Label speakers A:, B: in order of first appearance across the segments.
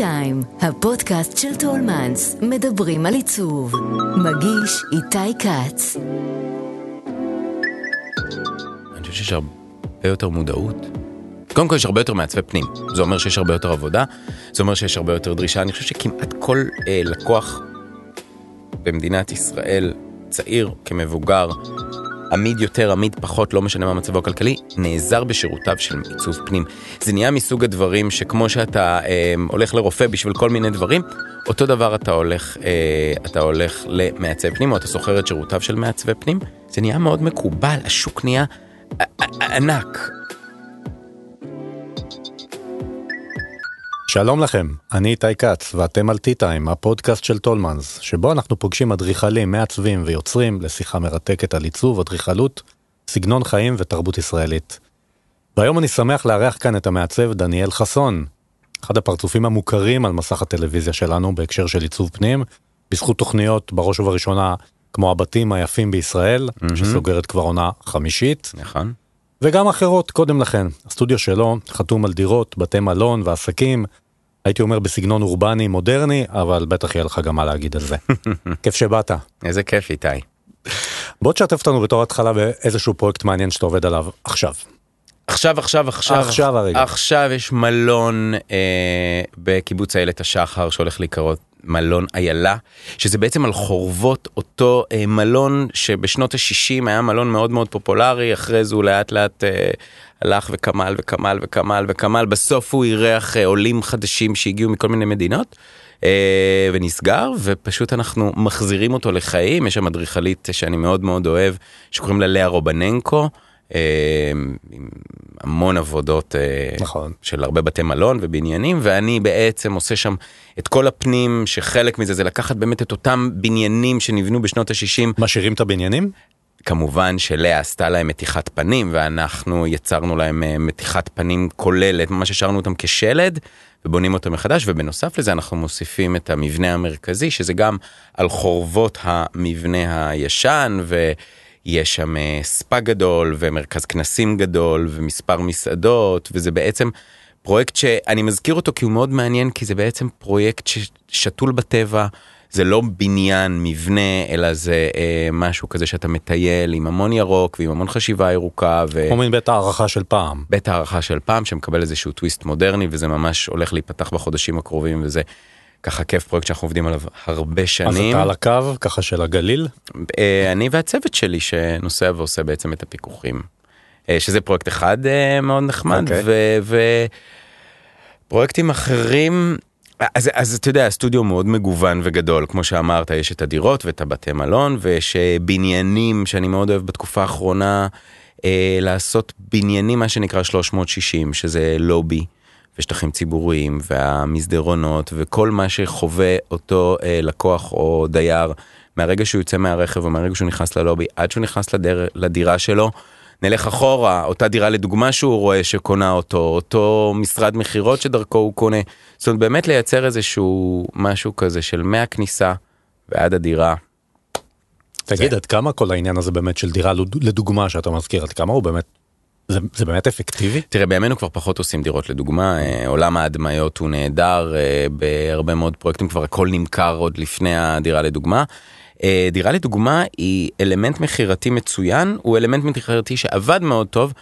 A: טיים, הפודקאסט של טולמנס, מדברים על עיצוב. מגיש איתי כץ.
B: אני חושב שיש הרבה יותר מודעות. קודם כל יש הרבה יותר מעצבי פנים, זה אומר שיש הרבה יותר עבודה, זה אומר שיש הרבה יותר דרישה. אני חושב שכמעט כל אה, לקוח במדינת ישראל, צעיר כמבוגר, עמיד יותר, עמיד פחות, לא משנה מה מצבו הכלכלי, נעזר בשירותיו של עיצוב פנים. זה נהיה מסוג הדברים שכמו שאתה אה, הולך לרופא בשביל כל מיני דברים, אותו דבר אתה הולך, אה, אתה הולך למעצב פנים, או אתה שוכר את שירותיו של מעצבי פנים. זה נהיה מאוד מקובל, השוק נהיה ענק.
C: שלום לכם, אני איתי כץ ואתם על T-Time, הפודקאסט של טולמנס, שבו אנחנו פוגשים אדריכלים, מעצבים ויוצרים לשיחה מרתקת על עיצוב, אדריכלות, סגנון חיים ותרבות ישראלית. והיום אני שמח לארח כאן את המעצב דניאל חסון, אחד הפרצופים המוכרים על מסך הטלוויזיה שלנו בהקשר של עיצוב פנים, בזכות תוכניות בראש ובראשונה כמו הבתים היפים בישראל, mm-hmm. שסוגרת כבר עונה חמישית.
B: נכון.
C: וגם אחרות קודם לכן. הסטודיו שלו חתום על דירות, בתי מלון ועסקים, הייתי אומר בסגנון אורבני מודרני, אבל בטח יהיה לך גם מה להגיד על זה. כיף שבאת.
B: איזה כיף איתי.
C: בוא תשתף אותנו בתור התחלה באיזשהו פרויקט מעניין שאתה עובד עליו עכשיו.
B: עכשיו עכשיו עכשיו
C: עכשיו הרגע
B: עכשיו יש מלון אה, בקיבוץ איילת השחר שהולך להיקרות מלון איילה שזה בעצם על חורבות אותו אה, מלון שבשנות ה-60 היה מלון מאוד מאוד פופולרי אחרי זה הוא לאט לאט אה, הלך וקמל וקמל וקמל וקמל בסוף הוא אירח אה, עולים חדשים שהגיעו מכל מיני מדינות. אה, ונסגר ופשוט אנחנו מחזירים אותו לחיים יש שם אדריכלית שאני מאוד מאוד אוהב שקוראים לה לאה רובננקו. אה, עם המון עבודות
C: נכון.
B: של הרבה בתי מלון ובניינים ואני בעצם עושה שם את כל הפנים שחלק מזה זה לקחת באמת את אותם בניינים שנבנו בשנות ה-60.
C: משאירים את הבניינים?
B: כמובן שלאה עשתה להם מתיחת פנים ואנחנו יצרנו להם מתיחת פנים כוללת ממש השארנו אותם כשלד ובונים אותם מחדש ובנוסף לזה אנחנו מוסיפים את המבנה המרכזי שזה גם על חורבות המבנה הישן ו... יש שם ספא גדול ומרכז כנסים גדול ומספר מסעדות וזה בעצם פרויקט שאני מזכיר אותו כי הוא מאוד מעניין כי זה בעצם פרויקט ששתול בטבע. זה לא בניין מבנה אלא זה אה, משהו כזה שאתה מטייל עם המון ירוק ועם המון חשיבה ירוקה. ו...
C: כמו מין בית הערכה של פעם.
B: בית הערכה של פעם שמקבל איזשהו טוויסט מודרני וזה ממש הולך להיפתח בחודשים הקרובים וזה ככה כיף פרויקט שאנחנו עובדים עליו הרבה שנים. אז
C: אתה על הקו ככה של הגליל?
B: אה, אני והצוות שלי שנוסע ועושה בעצם את הפיקוחים. אה, שזה פרויקט אחד אה, מאוד נחמד okay. אוקיי. ופרויקטים אחרים אז, אז אתה יודע הסטודיו מאוד מגוון וגדול כמו שאמרת יש את הדירות ואת הבתי מלון ויש בניינים שאני מאוד אוהב בתקופה האחרונה אה, לעשות בניינים מה שנקרא 360 שזה לובי ושטחים ציבוריים והמסדרונות וכל מה שחווה אותו אה, לקוח או דייר מהרגע שהוא יוצא מהרכב או מהרגע שהוא נכנס ללובי עד שהוא נכנס לדר, לדירה שלו. נלך אחורה, אותה דירה לדוגמה שהוא רואה שקונה אותו, אותו משרד מכירות שדרכו הוא קונה. זאת אומרת באמת לייצר איזשהו משהו כזה של מהכניסה ועד הדירה.
C: תגיד, עד כמה כל העניין הזה באמת של דירה לדוגמה שאתה מזכיר, עד כמה הוא באמת, זה, זה באמת אפקטיבי?
B: תראה, בימינו כבר פחות עושים דירות לדוגמה, אה, עולם ההדמיות הוא נהדר, אה, בהרבה מאוד פרויקטים כבר הכל נמכר עוד לפני הדירה לדוגמה. אה, דירה לדוגמה היא אלמנט מכירתי מצוין, הוא אלמנט מכירתי שעבד מאוד טוב.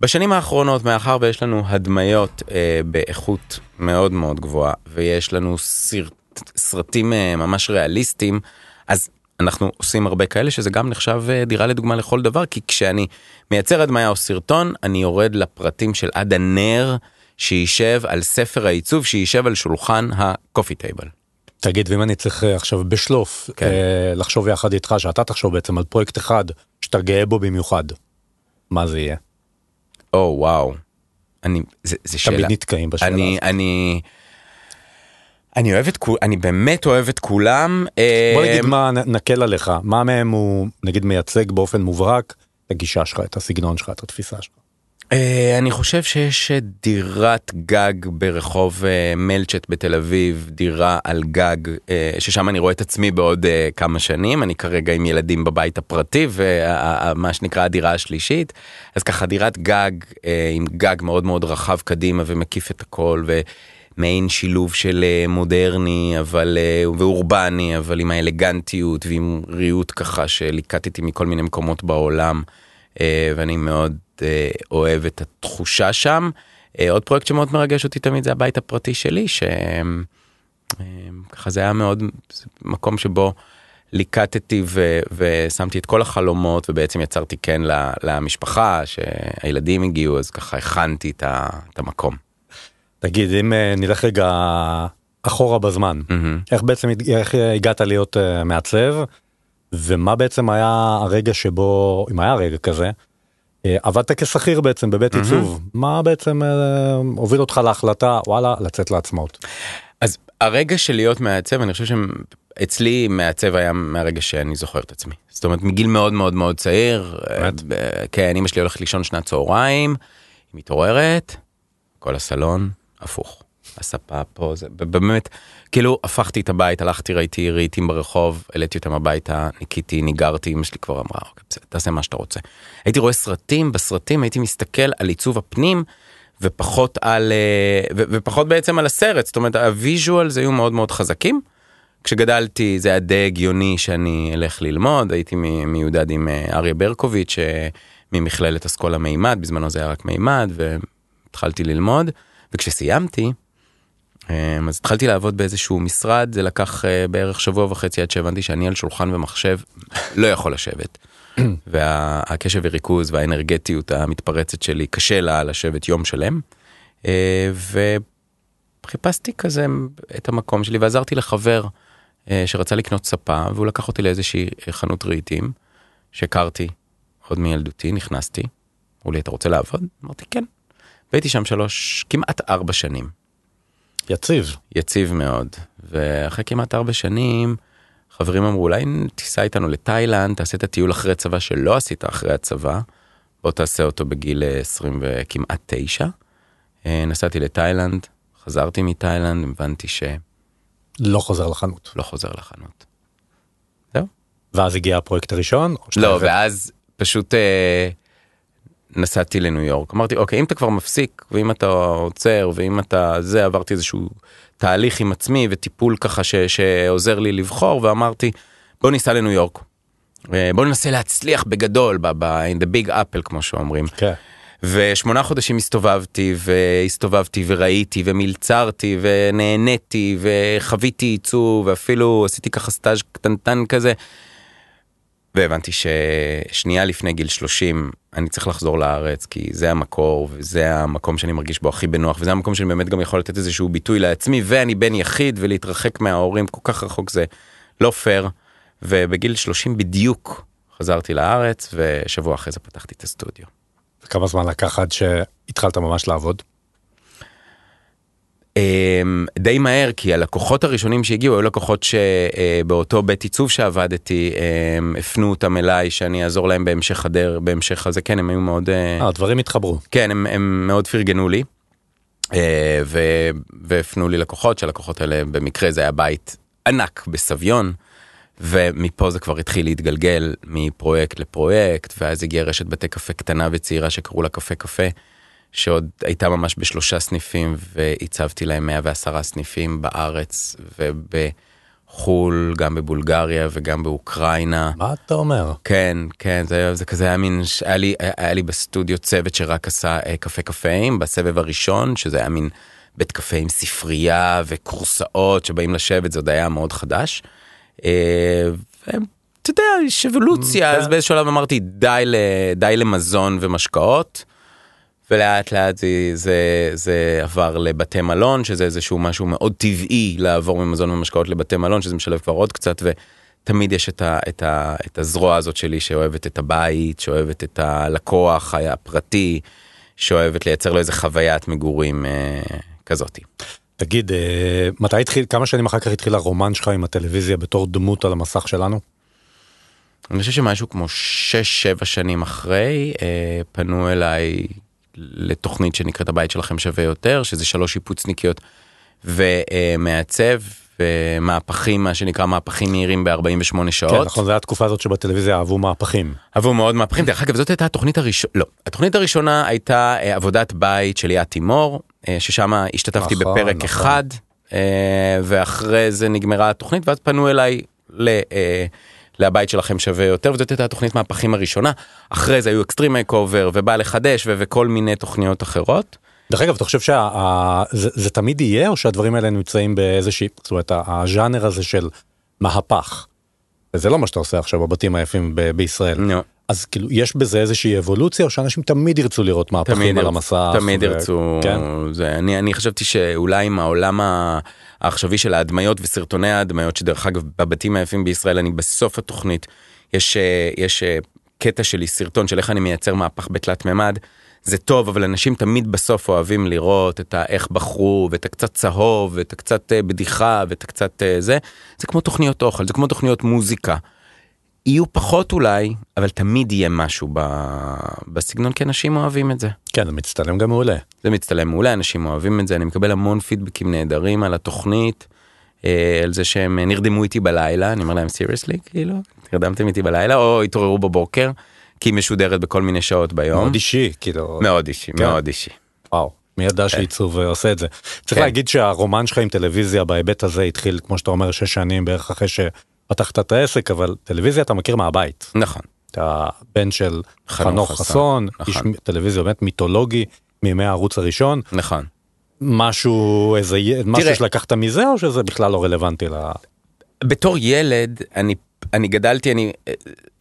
B: בשנים האחרונות מאחר ויש לנו הדמיות אה, באיכות מאוד מאוד גבוהה ויש לנו סרט, סרטים אה, ממש ריאליסטיים אז אנחנו עושים הרבה כאלה שזה גם נחשב אה, דירה לדוגמה לכל דבר כי כשאני מייצר הדמיה או סרטון אני יורד לפרטים של עד הנר שישב על ספר העיצוב שישב על שולחן הקופי טייבל.
C: תגיד ואם אני צריך אה, עכשיו בשלוף כן. אה, לחשוב יחד איתך שאתה תחשוב בעצם על פרויקט אחד שאתה גאה בו במיוחד. מה זה יהיה?
B: או וואו. אני זה, זה שאלה.
C: תמיד נתקעים בשאלה
B: אני, הזאת. אני אני אוהב את כולם אני באמת אוהב את כולם.
C: בוא נגיד אה, מה נקל עליך מה מהם הוא נגיד מייצג באופן מובהק את הגישה שלך את הסגנון שלך את התפיסה שלך.
B: Uh, אני חושב שיש דירת גג ברחוב uh, מלצ'ט בתל אביב, דירה על גג, ששם אני רואה את עצמי בעוד כמה שנים, אני כרגע עם ילדים בבית הפרטי ומה שנקרא הדירה השלישית, אז ככה דירת גג עם גג מאוד מאוד רחב קדימה ומקיף את הכל מעין שילוב של מודרני אבל ואורבני אבל עם האלגנטיות ועם ריהוט ככה שליקטתי מכל מיני מקומות בעולם ואני מאוד אוהב את התחושה שם. עוד פרויקט שמאוד מרגש אותי תמיד זה הבית הפרטי שלי שככה זה היה מאוד מקום שבו. ליקטתי ו- ושמתי את כל החלומות ובעצם יצרתי כן למשפחה שהילדים הגיעו אז ככה הכנתי את המקום.
C: תגיד אם אה, נלך רגע אחורה בזמן mm-hmm. איך בעצם איך הגעת להיות uh, מעצב ומה בעצם היה הרגע שבו אם היה רגע כזה. uh, עבדת כשכיר בעצם בבית mm-hmm. עיצוב מה בעצם הוביל אותך להחלטה וואלה לצאת לעצמאות.
B: אז הרגע של להיות מעצב אני חושב שהם אצלי מעצב היה מהרגע שאני זוכר את עצמי. זאת אומרת מגיל מאוד מאוד מאוד צעיר. באמת? כן, אמא שלי הולכת לישון שנת צהריים, היא מתעוררת, כל הסלון הפוך. הספה פה זה באמת כאילו הפכתי את הבית הלכתי ראיתי רהיטים ברחוב העליתי אותם הביתה ניקיתי ניגרתי אמא שלי כבר אמרה אוקיי, תעשה מה שאתה רוצה. הייתי רואה סרטים בסרטים הייתי מסתכל על עיצוב הפנים ופחות על ופחות בעצם על הסרט זאת אומרת הוויז'ואל היו מאוד מאוד חזקים. כשגדלתי זה היה די הגיוני שאני אלך ללמוד, הייתי מיודד עם אה, אריה ברקוביץ' אה, ממכללת אסכולה מימד, בזמנו זה היה רק מימד, והתחלתי ללמוד, וכשסיימתי, אה, אז התחלתי לעבוד באיזשהו משרד, זה לקח בערך שבוע וחצי עד שהבנתי שאני על שולחן ומחשב לא יכול לשבת. והקשב וריכוז והאנרגטיות המתפרצת שלי קשה לה לשבת יום שלם. וחיפשתי כזה את המקום שלי ועזרתי לחבר אה, שרצה לקנות ספה והוא לקח אותי לאיזושהי חנות רהיטים שהכרתי עוד מילדותי נכנסתי. אמרו לי אתה רוצה לעבוד? אמרתי כן. והייתי שם שלוש כמעט ארבע שנים.
C: יציב.
B: יציב מאוד ואחרי כמעט ארבע שנים חברים אמרו אולי תיסע איתנו לתאילנד תעשה את הטיול אחרי צבא שלא עשית אחרי הצבא. בוא תעשה אותו בגיל 20 וכמעט 9. אה, נסעתי לתאילנד חזרתי מתאילנד הבנתי ש...
C: לא חוזר לחנות.
B: לא חוזר לחנות.
C: זהו. ואז הגיע הפרויקט הראשון?
B: לא, ואז פשוט אה, נסעתי לניו יורק. אמרתי, אוקיי, אם אתה כבר מפסיק, ואם אתה עוצר, ואם אתה זה, עברתי איזשהו תהליך עם עצמי וטיפול ככה ש, שעוזר לי לבחור, ואמרתי, בוא ניסע לניו יורק. אה, בוא ננסה להצליח בגדול, ב, ב, in the big apple כמו שאומרים. כן. Okay. ושמונה חודשים הסתובבתי והסתובבתי וראיתי ומלצרתי ונהניתי וחוויתי עיצוב ואפילו עשיתי ככה סטאז' קטנטן כזה. והבנתי ששנייה לפני גיל 30 אני צריך לחזור לארץ כי זה המקור וזה המקום שאני מרגיש בו הכי בנוח וזה המקום שאני באמת גם יכול לתת איזשהו ביטוי לעצמי ואני בן יחיד ולהתרחק מההורים כל כך רחוק זה לא פייר ובגיל 30 בדיוק חזרתי לארץ ושבוע אחרי זה פתחתי את הסטודיו.
C: כמה זמן לקח עד שהתחלת ממש לעבוד?
B: אמ, די מהר כי הלקוחות הראשונים שהגיעו היו לקוחות שבאותו בית עיצוב שעבדתי אמ, הפנו אותם אליי שאני אעזור להם בהמשך הדר בהמשך הזה כן הם היו מאוד
C: אה, הדברים התחברו
B: כן הם, הם מאוד פרגנו לי אה, והפנו לי לקוחות שהלקוחות האלה במקרה זה היה בית ענק בסביון. ומפה זה כבר התחיל להתגלגל מפרויקט לפרויקט ואז הגיעה רשת בתי קפה קטנה וצעירה שקראו לה קפה קפה שעוד הייתה ממש בשלושה סניפים והצבתי להם 110 סניפים בארץ ובחול גם בבולגריה וגם באוקראינה.
C: מה אתה אומר?
B: כן כן זה, זה כזה היה מין היה לי היה לי בסטודיו צוות שרק עשה אה, קפה קפאים בסבב הראשון שזה היה מין בית קפה עם ספרייה וקורסאות שבאים לשבת זה עוד היה מאוד חדש. אה, אתה יודע, יש אבולוציה, אז כן. באיזשהו שלב אמרתי די, די למזון ומשקאות. ולאט לאט זה, זה, זה עבר לבתי מלון שזה איזשהו משהו מאוד טבעי לעבור ממזון ומשקאות לבתי מלון שזה משלב כבר עוד קצת ותמיד יש את, ה, את, ה, את הזרוע הזאת שלי שאוהבת את הבית שאוהבת את הלקוח הפרטי שאוהבת לייצר לו איזה חוויית מגורים אה, כזאתי.
C: תגיד, אה, מתי התחיל, כמה שנים אחר כך התחיל הרומן שלך עם הטלוויזיה בתור דמות על המסך שלנו?
B: אני חושב שמשהו כמו 6-7 שנים אחרי אה, פנו אליי לתוכנית שנקראת הבית שלכם שווה יותר שזה שלוש שיפוצניקיות ומעצב ומהפכים, מה שנקרא מהפכים מהירים ב-48 שעות.
C: כן, נכון, זו הייתה התקופה הזאת שבטלוויזיה אהבו מהפכים.
B: אהבו מאוד מהפכים. דרך אגב, זאת הייתה התוכנית הראשונה, לא, התוכנית הראשונה הייתה אה, עבודת בית של ליאת תימור, אה, ששם השתתפתי
C: נכון,
B: בפרק
C: נכון.
B: אחד, אה, ואחרי זה נגמרה התוכנית, ואז פנו אליי ל... להבית שלכם שווה יותר וזאת הייתה התוכנית מהפכים הראשונה אחרי זה היו אקסטרים מייקובר ובא לחדש ו- וכל מיני תוכניות אחרות.
C: דרך אגב, אתה חושב שזה תמיד יהיה, או שהדברים האלה נמצאים באיזושהי, זאת אומרת, הז'אנר הזה של מהפך. וזה לא מה שאתה עושה עכשיו בבתים היפים ב- בישראל.
B: נו.
C: אז כאילו, יש בזה איזושהי אבולוציה, או שאנשים תמיד ירצו לראות מהפכים
B: תמיד
C: על המסך?
B: תמיד
C: ו-
B: ירצו,
C: כן.
B: זה, אני, אני חשבתי שאולי עם העולם ה- העכשווי של ההדמיות וסרטוני ההדמיות, שדרך אגב בבתים היפים בישראל אני בסוף התוכנית, יש, אה, יש אה, קטע שלי, סרטון של איך אני מייצר מהפך בתלת מימד. זה טוב, אבל אנשים תמיד בסוף אוהבים לראות את ה- איך בחרו, ואת הקצת צהוב, ואת הקצת אה, בדיחה, ואת הקצת זה. זה כמו תוכניות אוכל, זה כמו תוכניות מוזיקה. יהיו פחות אולי, אבל תמיד יהיה משהו ב... בסגנון, כי אנשים אוהבים את זה.
C: כן, זה מצטלם גם מעולה.
B: זה מצטלם מעולה, אנשים אוהבים את זה, אני מקבל המון פידבקים נהדרים על התוכנית, אה, על זה שהם נרדמו איתי בלילה, אני אומר להם סיריוסלי, כאילו, נרדמתם איתי בלילה, או התעוררו בבוקר, כי היא משודרת בכל מיני שעות ביום.
C: מאוד אישי, כאילו,
B: מאוד אישי,
C: כן.
B: מאוד אישי.
C: וואו, מי ידע שעיצוב אה, עושה את זה. צריך
B: כן.
C: להגיד שהרומן שלך עם טלוויזיה בהיבט הזה התחיל, כמו שאתה אומר, שש שנים בערך אחרי שפתחת את העסק, אבל טלוויזיה אתה מכיר מהבית.
B: נכון.
C: אתה בן של
B: חנוך
C: חנוך
B: חסון,
C: חסון, איש
B: נכון.
C: טלוויזיה באמת מיתולוגי מימי הערוץ הראשון.
B: נכון.
C: משהו, איזה, י- משהו
B: תראה.
C: שלקחת מזה, או שזה בכלל לא רלוונטי ל...
B: בתור ילד, אני, אני גדלתי, אני,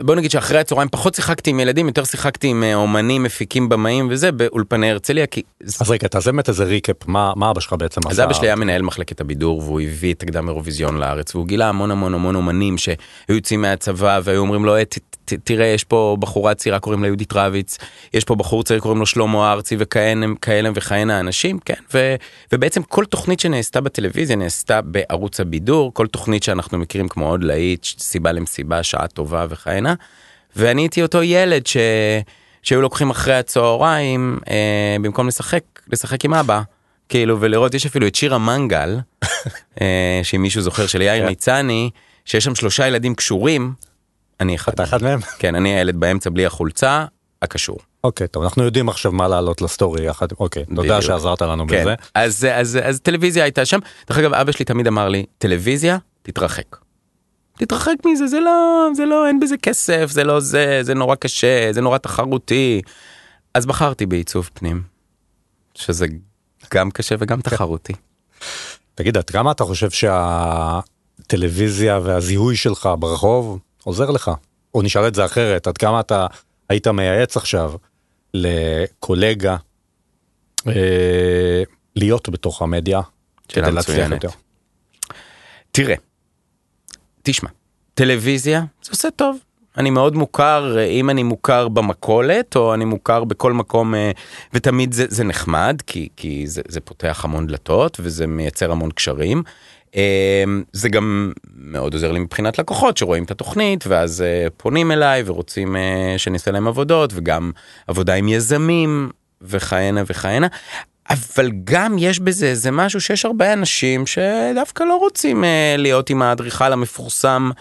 B: בוא נגיד שאחרי הצהריים פחות שיחקתי עם ילדים, יותר שיחקתי עם אה, אומנים, מפיקים, במאים וזה, באולפני הרצליה, כי
C: אז רגע, תעשה באמת איזה ריקאפ, מה, מה אבא שלך בעצם עשה?
B: אז אבא שלי היה מנהל מחלקת הבידור והוא הביא את הקדם אירוויזיון לארץ והוא גילה המון המון המון אומנים שהיו יוצאים מהצבא והיו אומרים לו "אה, ת, תראה יש פה בחורה צעירה קוראים לה יהודית רביץ יש פה בחור צעיר קוראים לו שלמה ארצי וכהנה וכהנה אנשים כן ו, ובעצם כל תוכנית שנעשתה בטלוויזיה נעשתה בערוץ הבידור כל תוכנית שאנחנו מכירים כמו עוד להיט סיבה למסיבה שעה טובה וכהנה ואני הייתי אותו ילד ש... שהיו לוקחים אחרי הצהריים אה, במקום לשחק לשחק עם אבא כאילו ולראות יש אפילו את שיר המנגל אה, שאם מישהו זוכר של יאיר
C: כן.
B: ניצני שיש שם שלושה ילדים קשורים. אני אחד,
C: אתה אחד מהם?
B: כן אני הילד באמצע בלי החולצה הקשור.
C: אוקיי, טוב, אנחנו יודעים עכשיו מה לעלות לסטורי יחד, אוקיי, תודה. שעזרת לנו
B: כן.
C: בזה.
B: אז אז אז טלוויזיה הייתה שם דרך אגב אבא שלי תמיד אמר לי טלוויזיה תתרחק. תתרחק מזה זה לא זה לא אין בזה כסף זה לא זה זה נורא קשה זה נורא תחרותי. אז בחרתי בעיצוב פנים. שזה גם קשה וגם תחרותי.
C: תגיד, עד כמה אתה חושב שהטלוויזיה והזיהוי שלך ברחוב עוזר לך? או נשאל את זה אחרת, עד כמה אתה היית מייעץ עכשיו לקולגה אה, להיות בתוך המדיה כדי להצליח. יותר?
B: תראה, תשמע, טלוויזיה זה עושה טוב. אני מאוד מוכר, אה, אם אני מוכר במכולת או אני מוכר בכל מקום אה, ותמיד זה, זה נחמד כי, כי זה, זה פותח המון דלתות וזה מייצר המון קשרים. אה, זה גם מאוד עוזר לי מבחינת לקוחות שרואים את התוכנית ואז אה, פונים אליי ורוצים אה, שאני אעשה להם עבודות וגם עבודה עם יזמים וכהנה וכהנה. אבל גם יש בזה איזה משהו שיש הרבה אנשים שדווקא לא רוצים אה, להיות עם האדריכל המפורסם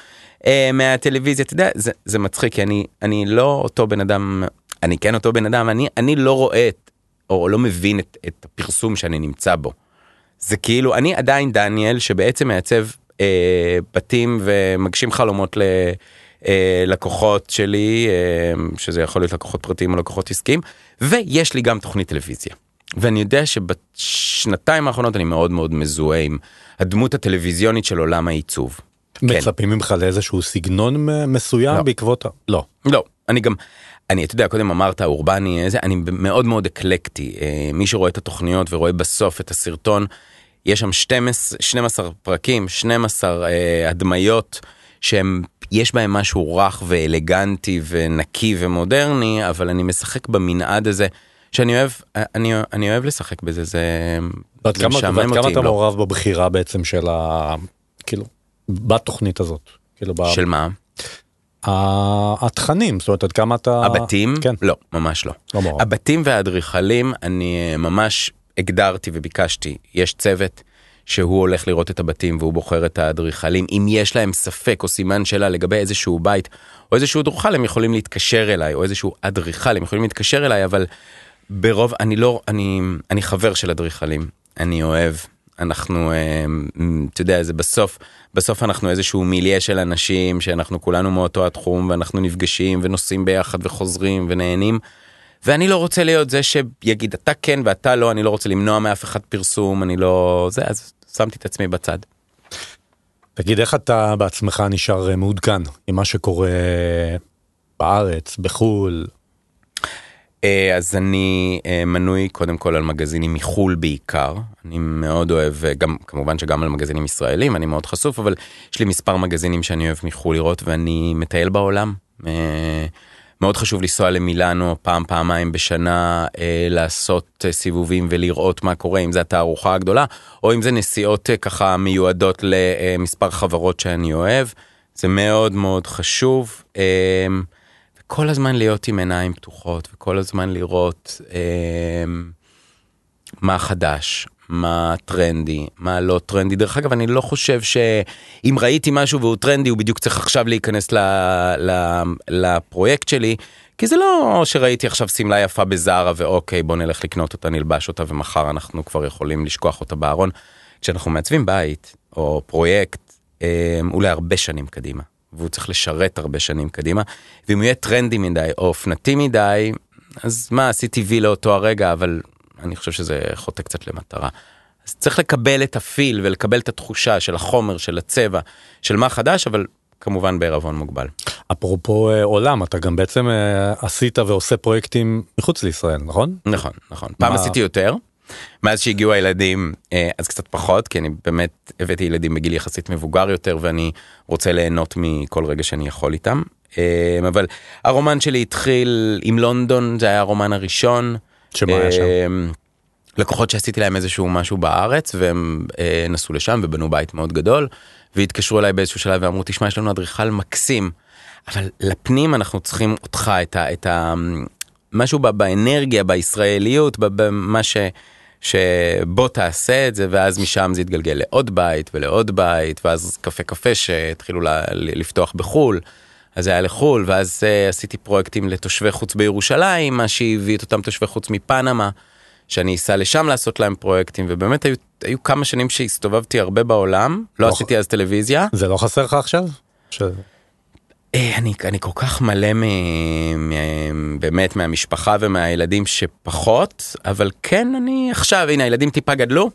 B: מהטלוויזיה אתה יודע זה, זה מצחיק כי אני אני לא אותו בן אדם אני כן אותו בן אדם אני אני לא רואה את או לא מבין את, את הפרסום שאני נמצא בו. זה כאילו אני עדיין דניאל שבעצם מעצב אה, בתים ומגשים חלומות ל... אה, לקוחות שלי אה, שזה יכול להיות לקוחות פרטיים או לקוחות עסקיים ויש לי גם תוכנית טלוויזיה. ואני יודע שבשנתיים האחרונות אני מאוד מאוד מזוהה עם הדמות הטלוויזיונית של עולם העיצוב. כן.
C: מצפים ממך לאיזשהו סגנון מסוים
B: לא.
C: בעקבות ה... לא.
B: לא, אני גם, אני, אתה יודע, קודם אמרת אורבני, איזה, אני מאוד מאוד אקלקטי. אה, מי שרואה את התוכניות ורואה בסוף את הסרטון, יש שם 12, 12 פרקים, 12 אה, הדמיות שהם, יש בהם משהו רך ואלגנטי ונקי ומודרני, אבל אני משחק במנעד הזה. שאני אוהב, אני, אני אוהב לשחק בזה, זה, משעמם
C: ועד כמה
B: אותי,
C: אתה
B: לא.
C: מעורב בבחירה בעצם של ה... כאילו, בתוכנית הזאת. כאילו, ב...
B: של מה?
C: התכנים, זאת אומרת, עד כמה אתה...
B: הבתים?
C: כן.
B: לא, ממש לא.
C: לא מעורב.
B: הבתים והאדריכלים, אני אה, ממש הגדרתי וביקשתי, יש צוות שהוא הולך לראות את הבתים והוא בוחר את האדריכלים. אם יש להם ספק או סימן שאלה לגבי איזשהו בית או איזשהו אדריכל, הם יכולים להתקשר אליי, או איזשהו אדריכל, הם יכולים להתקשר אליי, אבל ברוב, אני לא, אני, אני חבר של אדריכלים, אני אוהב, אנחנו, אה, אתה יודע, זה בסוף, בסוף אנחנו איזשהו מיליה של אנשים שאנחנו כולנו מאותו התחום ואנחנו נפגשים ונוסעים ביחד וחוזרים ונהנים. ואני לא רוצה להיות זה שיגיד אתה כן ואתה לא, אני לא רוצה למנוע מאף אחד פרסום, אני לא... זה, אז שמתי את עצמי בצד.
C: תגיד, איך אתה בעצמך נשאר אה, מעודכן עם מה שקורה בארץ, בחו"ל?
B: אה, אז אני אה, מנוי קודם כל על מגזינים מחו"ל בעיקר. אני מאוד אוהב, גם כמובן שגם על מגזינים ישראלים, אני מאוד חשוף, אבל יש לי מספר מגזינים שאני אוהב מחו"ל לראות ואני מטייל בעולם. מאוד חשוב לנסוע למילאנו פעם פעמיים בשנה אה, לעשות אה, סיבובים ולראות מה קורה אם זה התערוכה הגדולה או אם זה נסיעות אה, ככה מיועדות למספר חברות שאני אוהב. זה מאוד מאוד חשוב אה, כל הזמן להיות עם עיניים פתוחות וכל הזמן לראות אה, מה חדש מה טרנדי, מה לא טרנדי. דרך אגב, אני לא חושב שאם ראיתי משהו והוא טרנדי, הוא בדיוק צריך עכשיו להיכנס ל, ל, לפרויקט שלי, כי זה לא שראיתי עכשיו שמלה יפה בזארה ואוקיי, בוא נלך לקנות אותה, נלבש אותה ומחר אנחנו כבר יכולים לשכוח אותה בארון. כשאנחנו מעצבים בית או פרויקט, אה, הוא להרבה שנים קדימה, והוא צריך לשרת הרבה שנים קדימה, ואם הוא יהיה טרנדי מדי או אופנתי מדי, אז מה, עשיתי וי לאותו הרגע, אבל אני חושב שזה חוטא קצת למטרה. אז צריך לקבל את הפיל ולקבל את התחושה של החומר, של הצבע, של מה חדש, אבל כמובן בערבון מוגבל.
C: אפרופו אה, עולם, אתה גם בעצם אה, עשית ועושה פרויקטים מחוץ לישראל, נכון?
B: נכון, נכון. מה... פעם עשיתי יותר. מאז שהגיעו הילדים אה, אז קצת פחות כי אני באמת הבאתי ילדים בגיל יחסית מבוגר יותר ואני רוצה ליהנות מכל רגע שאני יכול איתם אבל הרומן שלי התחיל עם לונדון זה היה הרומן הראשון.
C: שמה היה שם? אמ,
B: לקוחות שעשיתי להם איזשהו משהו בארץ והם אה, נסעו לשם ובנו בית מאוד גדול והתקשרו אליי באיזשהו שלב ואמרו תשמע יש לנו אדריכל מקסים אבל לפנים אנחנו צריכים אותך את ה... את ה משהו באנרגיה בישראליות במה ש... שבוא תעשה את זה ואז משם זה יתגלגל לעוד בית ולעוד בית ואז קפה קפה שהתחילו לפתוח בחול. אז זה היה לחו"ל, ואז uh, עשיתי פרויקטים לתושבי חוץ בירושלים, מה שהביא את אותם תושבי חוץ מפנמה, שאני אסע לשם לעשות להם פרויקטים, ובאמת היו, היו כמה שנים שהסתובבתי הרבה בעולם, לא, לא עשיתי אז טלוויזיה.
C: זה לא חסר לך עכשיו? ש...
B: אה, אני, אני כל כך מלא מ, מ, באמת מהמשפחה ומהילדים שפחות, אבל כן, אני עכשיו, הנה הילדים טיפה גדלו,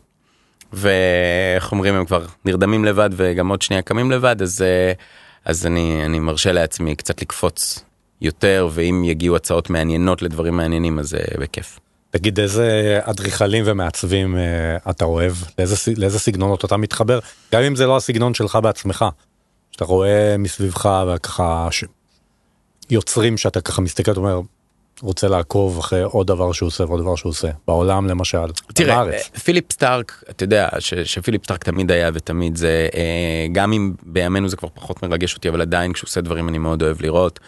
B: ואיך אומרים, הם כבר נרדמים לבד וגם עוד שנייה קמים לבד, אז... Uh, אז אני, אני מרשה לעצמי קצת לקפוץ יותר, ואם יגיעו הצעות מעניינות לדברים מעניינים, אז זה בכיף.
C: תגיד, איזה אדריכלים ומעצבים uh, אתה אוהב? לאיזה, לאיזה סגנונות אתה מתחבר? גם אם זה לא הסגנון שלך בעצמך. שאתה רואה מסביבך וככה ש... יוצרים שאתה ככה מסתכל ואומר, רוצה לעקוב אחרי עוד דבר שהוא עושה ועוד דבר שהוא עושה בעולם למשל
B: תראה בארץ. פיליפ סטארק אתה יודע ש, שפיליפ סטארק תמיד היה ותמיד זה אה, גם אם בימינו זה כבר פחות מרגש אותי אבל עדיין כשהוא עושה דברים אני מאוד אוהב לראות.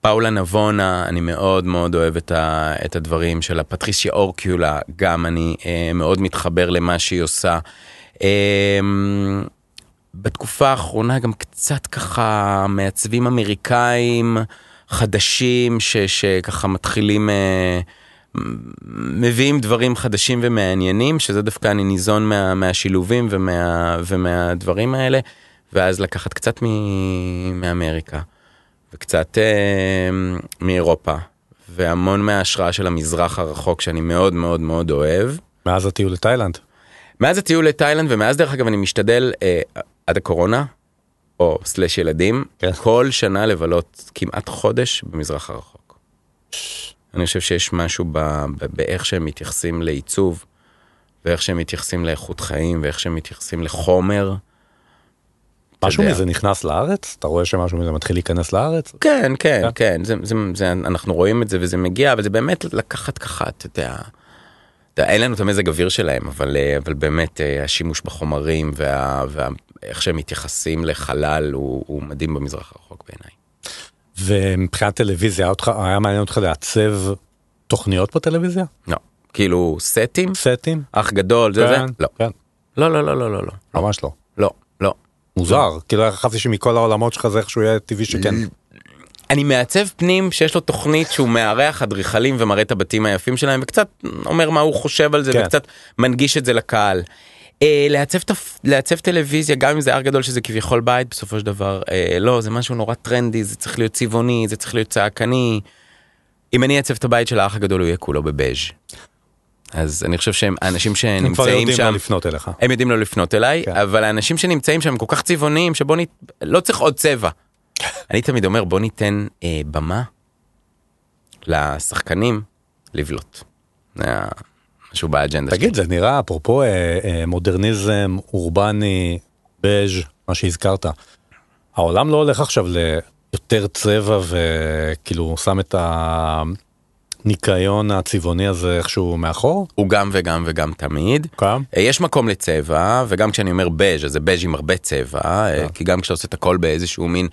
B: פאולה נבונה אני מאוד מאוד אוהב את, ה, את הדברים של הפטריסיה אורקיולה גם אני אה, מאוד מתחבר למה שהיא עושה. אה, בתקופה האחרונה גם קצת ככה מעצבים אמריקאים. חדשים ש, שככה מתחילים, אה, מביאים דברים חדשים ומעניינים, שזה דווקא אני ניזון מה, מהשילובים ומה, ומהדברים האלה, ואז לקחת קצת מ, מאמריקה, וקצת אה, מאירופה, והמון מההשראה של המזרח הרחוק שאני מאוד מאוד מאוד אוהב.
C: מאז הטיול לתאילנד.
B: מאז הטיול לתאילנד ומאז דרך אגב אני משתדל אה, עד הקורונה או סלש ילדים, כן. כל שנה לבלות כמעט חודש במזרח הרחוק. אני חושב שיש משהו ב, ב, באיך שהם מתייחסים לעיצוב, ואיך שהם מתייחסים לאיכות חיים, ואיך שהם מתייחסים לחומר.
C: משהו מזה נכנס לארץ? אתה רואה שמשהו מזה מתחיל להיכנס לארץ?
B: כן, כן, כן, כן. זה, זה, זה, אנחנו רואים את זה וזה מגיע, אבל זה באמת לקחת ככה, אתה יודע, אין לנו את המזג אוויר שלהם, אבל, אבל באמת אה, השימוש בחומרים וה, וה, איך שהם מתייחסים לחלל הוא, הוא מדהים במזרח הרחוק בעיניי.
C: ומבחינת טלוויזיה אותך, היה מעניין אותך לעצב תוכניות בטלוויזיה?
B: לא. כאילו סטים?
C: סטים?
B: אח גדול זה כן, זה? לא. כן. לא, לא, לא, לא, לא, לא.
C: ממש לא.
B: לא, לא.
C: מוזר, כאילו חשבתי שמכל העולמות שלך זה איכשהו יהיה טבעי שכן.
B: אני מעצב פנים שיש לו תוכנית שהוא מארח אדריכלים ומראה את הבתים היפים שלהם וקצת אומר מה הוא חושב על זה
C: כן.
B: וקצת מנגיש את זה לקהל. אה, לעצב. לעצב טלוויזיה גם אם זה הר גדול שזה כביכול בית בסופו של דבר אה, לא זה משהו נורא טרנדי זה צריך להיות צבעוני זה צריך להיות צעקני. אם אני אעצב את הבית של האח הגדול הוא יהיה כולו בבז'. אז אני חושב שהם האנשים
C: הם כבר
B: שנמצאים
C: יודעים
B: שם
C: לא לפנות אליך.
B: הם יודעים לא לפנות אליי
C: כן.
B: אבל האנשים שנמצאים שם כל כך צבעוניים שבוא נת... לא צריך עוד צבע. אני תמיד אומר בוא ניתן אה, במה לשחקנים לבלוט. משהו באג'נדה
C: תגיד זה נראה אפרופו אה, אה, מודרניזם אורבני בז' מה שהזכרת. העולם לא הולך עכשיו ליותר צבע וכאילו שם את הניקיון הצבעוני הזה איכשהו מאחור.
B: הוא גם וגם וגם תמיד.
C: קם.
B: אה, יש מקום לצבע וגם כשאני אומר בז' אז זה בז' עם הרבה צבע אה, כי גם כשאתה עושה את הכל באיזשהו מין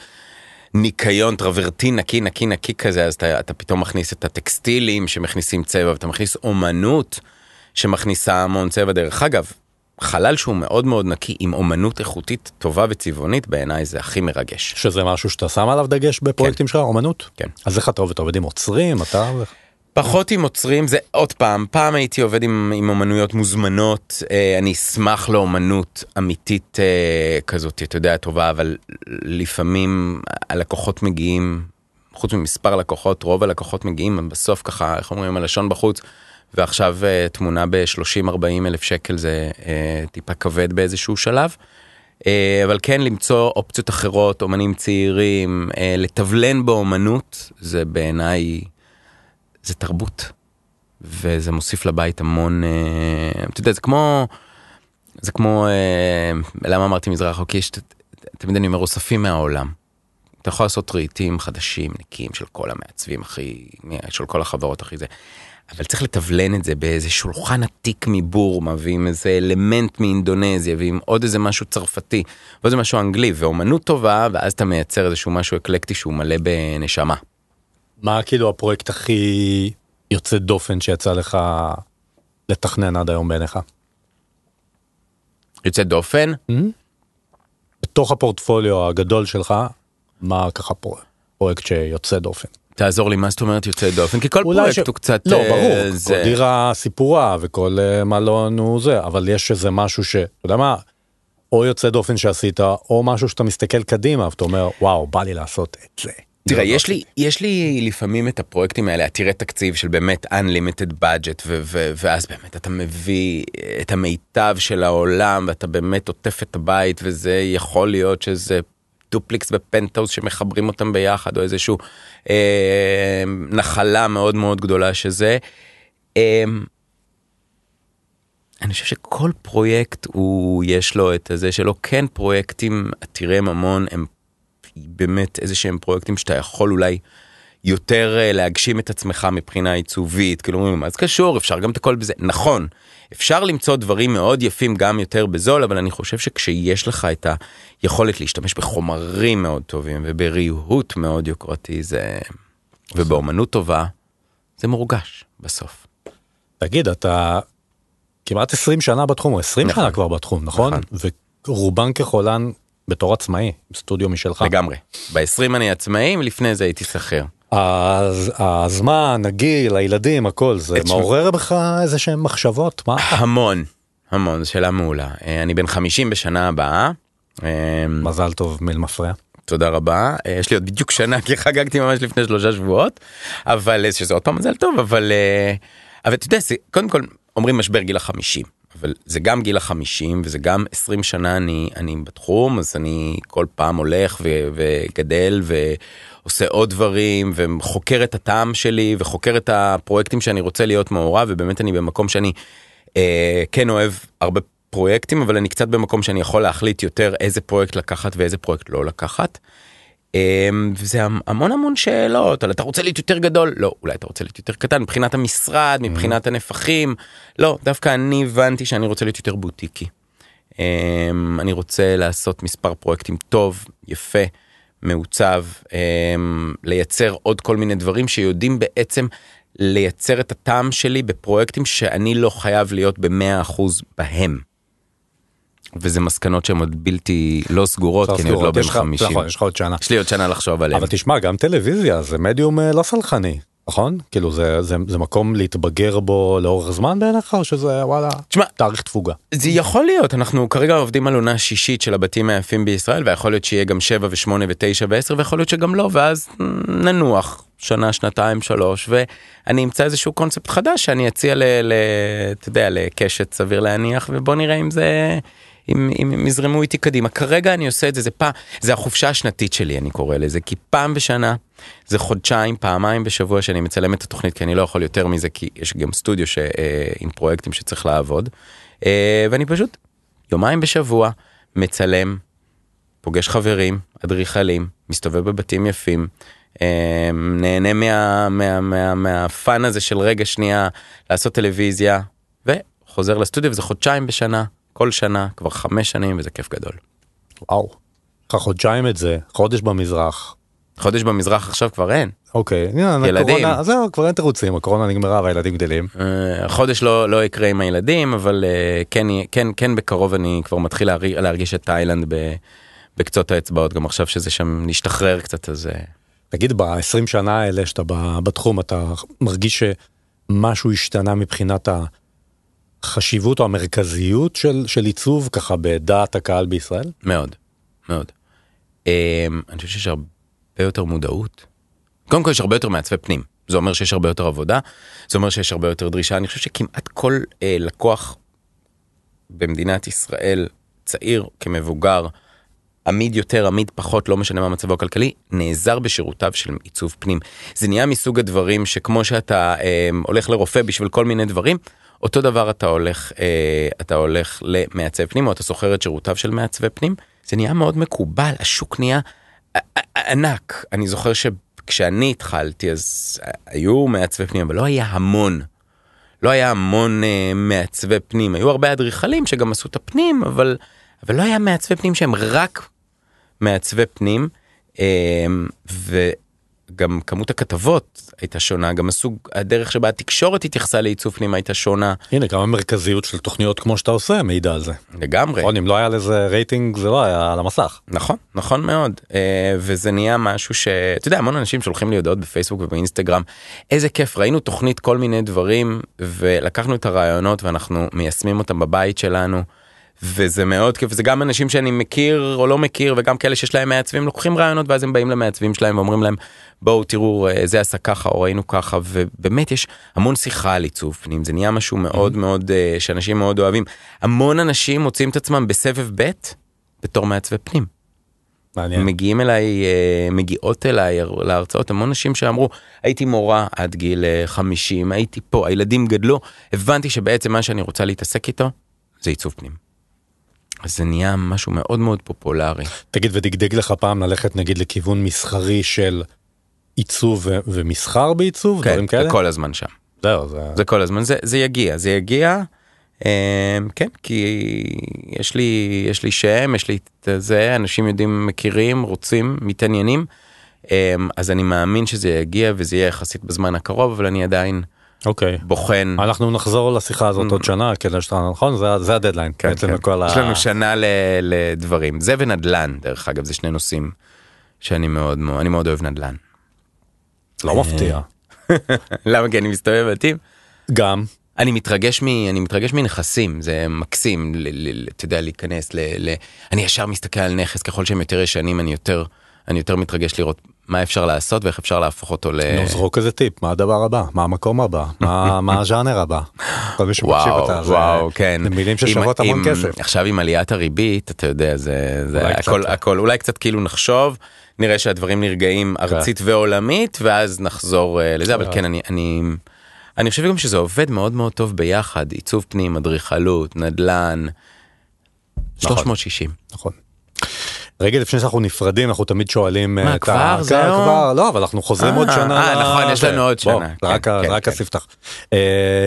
B: ניקיון טרוורטי נקי נקי נקי כזה אז אתה, אתה פתאום מכניס את הטקסטילים שמכניסים צבע ואתה מכניס אומנות שמכניסה המון צבע דרך אגב חלל שהוא מאוד מאוד נקי עם אומנות איכותית טובה וצבעונית בעיניי זה הכי מרגש.
C: שזה משהו שאתה שם עליו דגש בפרויקטים שלך אומנות.
B: כן.
C: אז איך אתה עובד? אתה עובד עם עוצרים? אתה...
B: פחות עם עוצרים זה עוד פעם פעם הייתי עובד עם, עם אומנויות מוזמנות אה, אני אשמח לאומנות אמיתית אה, כזאת אתה יודע טובה אבל לפעמים הלקוחות מגיעים חוץ ממספר לקוחות רוב הלקוחות מגיעים בסוף ככה איך אומרים הלשון בחוץ ועכשיו אה, תמונה ב-30-40 אלף שקל זה אה, טיפה כבד באיזשהו שלב. אה, אבל כן למצוא אופציות אחרות אומנים צעירים לתבלן באומנות זה בעיניי זה תרבות. וזה מוסיף לבית המון, אתה יודע, זה כמו, זה כמו, למה אמרתי מזרח ת- תמיד אני אומר, אוספים מהעולם. אתה יכול לעשות רהיטים חדשים, נקיים של כל המעצבים הכי, של כל החברות הכי זה. אבל צריך לתבלן את זה באיזה שולחן עתיק מבורמה ועם איזה אלמנט מאינדונזיה ועם עוד איזה משהו צרפתי ועוד איזה משהו אנגלי ואומנות טובה ואז אתה מייצר איזשהו משהו אקלקטי שהוא מלא בנשמה.
C: מה כאילו הפרויקט הכי יוצא דופן שיצא לך לתכנן עד היום בעיניך?
B: יוצא דופן
C: בתוך הפורטפוליו הגדול שלך, מה ככה פרו- פרויקט שיוצא דופן?
B: תעזור לי מה זאת אומרת יוצא דופן כי כל פרויקט
C: ש-
B: הוא קצת
C: לא,
B: אה,
C: ברור,
B: זה
C: כל דירה סיפורה וכל אה, מלון הוא זה, אבל יש איזה משהו ש... אתה יודע מה? או יוצא דופן שעשית, או משהו שאתה מסתכל קדימה ואתה אומר, וואו, בא לי לעשות את זה.
B: תראה
C: לא,
B: יש
C: לא.
B: לי יש לי לפעמים את הפרויקטים האלה עתירי תקציב של באמת unlimited budget ו- ו- ואז באמת אתה מביא את המיטב של העולם ואתה באמת עוטף את הבית וזה יכול להיות שזה דופליקס בפנטהאוס שמחברים אותם ביחד או איזשהו אה, נחלה מאוד מאוד גדולה שזה. אה, אני חושב שכל פרויקט הוא יש לו את הזה שלו כן פרויקטים עתירי ממון הם באמת איזה שהם פרויקטים שאתה יכול אולי יותר אה, להגשים את עצמך מבחינה עיצובית כאילו אומרים מה זה קשור אפשר גם את הכל בזה נכון אפשר למצוא דברים מאוד יפים גם יותר בזול אבל אני חושב שכשיש לך את היכולת להשתמש בחומרים מאוד טובים ובריהוט מאוד יוקרתי זה ובאומנות טובה זה מורגש בסוף.
C: תגיד, אתה כמעט 20 שנה בתחום, או 20
B: נכון.
C: שנה כבר בתחום, נכון? ורובן ככולן בתור עצמאי, סטודיו משלך.
B: לגמרי. ב-20 אני עצמאי, לפני זה הייתי שכיר.
C: אז הזמן, הגיל, הילדים, הכל, זה מעורר בך איזה שהם מחשבות? מה?
B: המון, המון, זו שאלה מעולה. אה, אני בן 50 בשנה הבאה. אה,
C: מזל טוב מיל מפריע.
B: תודה רבה. אה, יש לי עוד בדיוק שנה כי חגגתי ממש לפני שלושה שבועות, אבל שזה עוד פעם מזל טוב, אבל אבל אתה יודע, זה, קודם כל אומרים משבר גיל החמישים. אבל זה גם גיל החמישים וזה גם 20 שנה אני אני בתחום אז אני כל פעם הולך ו, וגדל ועושה עוד דברים וחוקר את הטעם שלי וחוקר את הפרויקטים שאני רוצה להיות מעורב ובאמת אני במקום שאני אה, כן אוהב הרבה פרויקטים אבל אני קצת במקום שאני יכול להחליט יותר איזה פרויקט לקחת ואיזה פרויקט לא לקחת. וזה המ- המון המון שאלות על אתה רוצה להיות יותר גדול לא אולי אתה רוצה להיות יותר קטן מבחינת המשרד מבחינת הנפחים לא דווקא אני הבנתי שאני רוצה להיות יותר בוטיקי. אמ, אני רוצה לעשות מספר פרויקטים טוב יפה מעוצב אמ, לייצר עוד כל מיני דברים שיודעים בעצם לייצר את הטעם שלי בפרויקטים שאני לא חייב להיות במאה אחוז בהם. וזה מסקנות שהן עוד בלתי לא סגורות כי אני עוד לא בן 50.
C: נכון, יש לך עוד שנה.
B: יש לי עוד שנה לחשוב עליהם.
C: אבל תשמע גם טלוויזיה זה מדיום אה, לא סלחני. נכון? כאילו זה, זה, זה מקום להתבגר בו לאורך זמן בעיניך או שזה וואלה
B: תשמע,
C: תאריך תפוגה?
B: זה יכול להיות אנחנו כרגע עובדים על עונה שישית של הבתים היפים בישראל ויכול להיות שיהיה גם 7 ו8 ו9 ו10 ויכול להיות שגם לא ואז ננוח שנה שנתיים שלוש ואני אמצא איזשהו קונספט חדש שאני אציע ל... אתה יודע לקשת סביר להניח ובוא נראה אם זה. אם, אם הם יזרמו איתי קדימה כרגע אני עושה את זה זה פעם זה החופשה השנתית שלי אני קורא לזה כי פעם בשנה זה חודשיים פעמיים בשבוע שאני מצלם את התוכנית כי אני לא יכול יותר מזה כי יש גם סטודיו ש, אה, עם פרויקטים שצריך לעבוד אה, ואני פשוט יומיים בשבוע מצלם פוגש חברים אדריכלים מסתובב בבתים יפים. אה, נהנה מה, מה, מה, מהפאן הזה של רגע שנייה לעשות טלוויזיה וחוזר לסטודיו וזה חודשיים בשנה כל שנה כבר חמש שנים וזה כיף גדול.
C: וואו. חודשיים את זה חודש במזרח.
B: חודש במזרח עכשיו כבר אין.
C: אוקיי.
B: ילדים.
C: זהו כבר אין תירוצים הקורונה נגמרה והילדים גדלים.
B: אה, החודש לא לא יקרה עם הילדים אבל אה, כן כן כן בקרוב אני כבר מתחיל להרגיש, את תאילנד ב, בקצות האצבעות גם עכשיו שזה שם נשתחרר קצת אז. אה.
C: תגיד ב-20 שנה האלה שאתה בתחום אתה מרגיש שמשהו השתנה מבחינת ה... החשיבות או המרכזיות של, של עיצוב ככה בדעת הקהל בישראל?
B: מאוד, מאוד. Um, אני חושב שיש הרבה יותר מודעות. קודם כל יש הרבה יותר מעצבי פנים. זה אומר שיש הרבה יותר עבודה, זה אומר שיש הרבה יותר דרישה. אני חושב שכמעט כל uh, לקוח במדינת ישראל, צעיר כמבוגר, עמיד יותר, עמיד פחות, לא משנה מה מצבו הכלכלי, נעזר בשירותיו של עיצוב פנים. זה נהיה מסוג הדברים שכמו שאתה אה, הולך לרופא בשביל כל מיני דברים, אותו דבר אתה הולך אה, אתה הולך למעצב פנים או אתה שוכר את שירותיו של מעצבי פנים זה נהיה מאוד מקובל השוק נהיה ענק אני זוכר שכשאני התחלתי אז היו מעצבי פנים אבל לא היה המון. לא היה המון אה, מעצבי פנים היו הרבה אדריכלים שגם עשו את הפנים אבל אבל לא היה מעצבי פנים שהם רק מעצבי פנים אה, ו, גם כמות הכתבות הייתה שונה גם הסוג הדרך שבה התקשורת התייחסה לעיצוב פנים הייתה שונה.
C: הנה גם המרכזיות של תוכניות כמו שאתה עושה מעידה על זה.
B: לגמרי.
C: נכון אם לא היה לזה רייטינג זה לא היה על המסך.
B: נכון נכון מאוד אה, וזה נהיה משהו שאתה יודע המון אנשים שולחים לי הודעות בפייסבוק ובאינסטגרם איזה כיף ראינו תוכנית כל מיני דברים ולקחנו את הרעיונות ואנחנו מיישמים אותם בבית שלנו. וזה מאוד כיף זה גם אנשים שאני מכיר או לא מכיר וגם כאלה שיש להם מעצבים לוקחים רעיונות ואז הם באים למעצבים שלהם ואומרים להם בואו תראו אה, זה עשה ככה או ראינו ככה ובאמת יש המון שיחה על עיצוב פנים זה נהיה משהו מאוד מאוד אה, שאנשים מאוד אוהבים המון אנשים מוצאים את עצמם בסבב ב' בתור מעצבי פנים. מעניין. מגיעים אליי אה, מגיעות אליי להרצאות המון אנשים שאמרו הייתי מורה עד גיל 50 הייתי פה הילדים גדלו הבנתי שבעצם מה שאני רוצה להתעסק איתו זה עיצוב פנים. זה נהיה משהו מאוד מאוד פופולרי.
C: תגיד ודגדג לך פעם ללכת נגיד לכיוון מסחרי של עיצוב ומסחר בעיצוב
B: כן, דברים כאלה? כל הזמן שם.
C: זהו זה...
B: זה כל הזמן זה זה יגיע זה יגיע. אה, כן כי יש לי יש לי שם יש לי את זה אנשים יודעים מכירים רוצים מתעניינים אה, אז אני מאמין שזה יגיע וזה יהיה יחסית בזמן הקרוב אבל אני עדיין
C: אוקיי
B: בוחן
C: אנחנו נחזור לשיחה הזאת עוד שנה כדי שאתה נכון זה זה הדדליין
B: כן, כן. יש לנו שנה לדברים זה ונדל"ן דרך אגב זה שני נושאים שאני מאוד מאוד אני מאוד אוהב נדל"ן.
C: לא מפתיע.
B: למה כי אני מסתובב בבתים?
C: גם.
B: אני מתרגש מ... אני מתרגש מנכסים זה מקסים אתה יודע להיכנס ל... ל... אני ישר מסתכל על נכס ככל שהם יותר ישנים אני יותר אני יותר מתרגש לראות מה אפשר לעשות ואיך אפשר להפוך אותו ל...
C: נו, זרוק איזה טיפ, מה הדבר הבא? מה המקום הבא? מה, הז'אנר הבא? כל מי שמקשיב אותה,
B: וואו, כן.
C: זה מילים ששוות המון כסף.
B: עכשיו עם עליית הריבית, אתה יודע, זה, הכל. הכל, אולי קצת כאילו נחשוב, נראה שהדברים נרגעים כן. ארצית ועולמית, ואז נחזור uh, לזה, אבל כן, אני, אני, אני חושב גם שזה עובד מאוד מאוד טוב ביחד, עיצוב פנים, אדריכלות, נדל"ן, 360.
C: נכון. רגע לפני שאנחנו נפרדים אנחנו תמיד שואלים
B: מה כבר זהו
C: כבר לא אבל אנחנו חוזרים עוד שנה
B: אה, נכון יש לנו עוד שנה
C: רק כן, רק הספתח כן.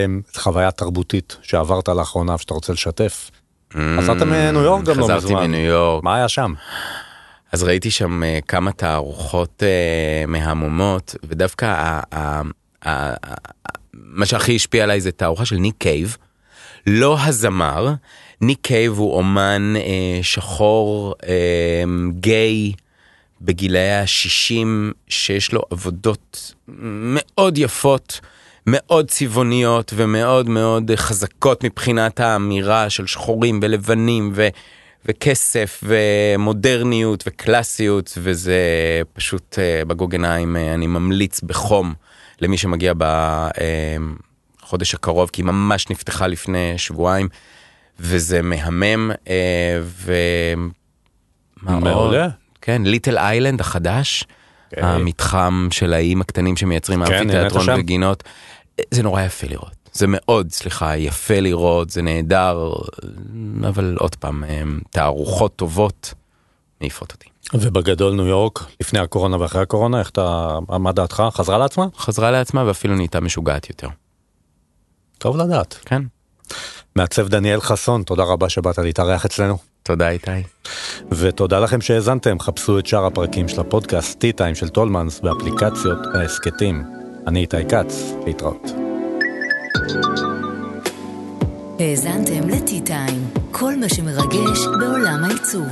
C: אמ, חוויה תרבותית שעברת לאחרונה שאתה רוצה לשתף. חזרת מניו יורק גם לא מזמן.
B: חזרתי מניו יורק.
C: מה היה שם?
B: אז ראיתי שם כמה תערוכות מהממות ודווקא מה שהכי השפיע עליי זה תערוכה של ניק קייב. לא הזמר, ניק קייב הוא אומן אה, שחור, אה, גיי, בגילאי ה-60, שיש לו עבודות מאוד יפות, מאוד צבעוניות ומאוד מאוד חזקות מבחינת האמירה של שחורים ולבנים ו... וכסף ומודרניות וקלאסיות וזה פשוט אה, בגוגנהיים אה, אני ממליץ בחום למי שמגיע בחודש הקרוב כי היא ממש נפתחה לפני שבועיים וזה מהמם ו...
C: מעולה.
B: כן, ליטל איילנד החדש, okay. כן. המתחם של האיים הקטנים שמייצרים
C: כן,
B: אמפי תיאטרון וגינות, זה נורא יפה לראות. זה מאוד, סליחה, יפה לראות, זה נהדר, אבל עוד פעם, תערוכות טובות מעיפות אותי.
C: ובגדול ניו יורק, לפני הקורונה ואחרי הקורונה, איך אתה, מה דעתך? חזרה לעצמה?
B: חזרה לעצמה ואפילו נהייתה משוגעת יותר.
C: טוב לדעת.
B: כן.
C: מעצב דניאל חסון, תודה רבה שבאת להתארח אצלנו.
B: תודה איתי.
C: ותודה לכם שהאזנתם, חפשו את שאר הפרקים של הפודקאסט T-Time של טולמנס באפליקציות ההסכתים. אני איתי כץ, להתראות.
A: האזנתם לטי-טיים, כל מה שמרגש בעולם העיצוב.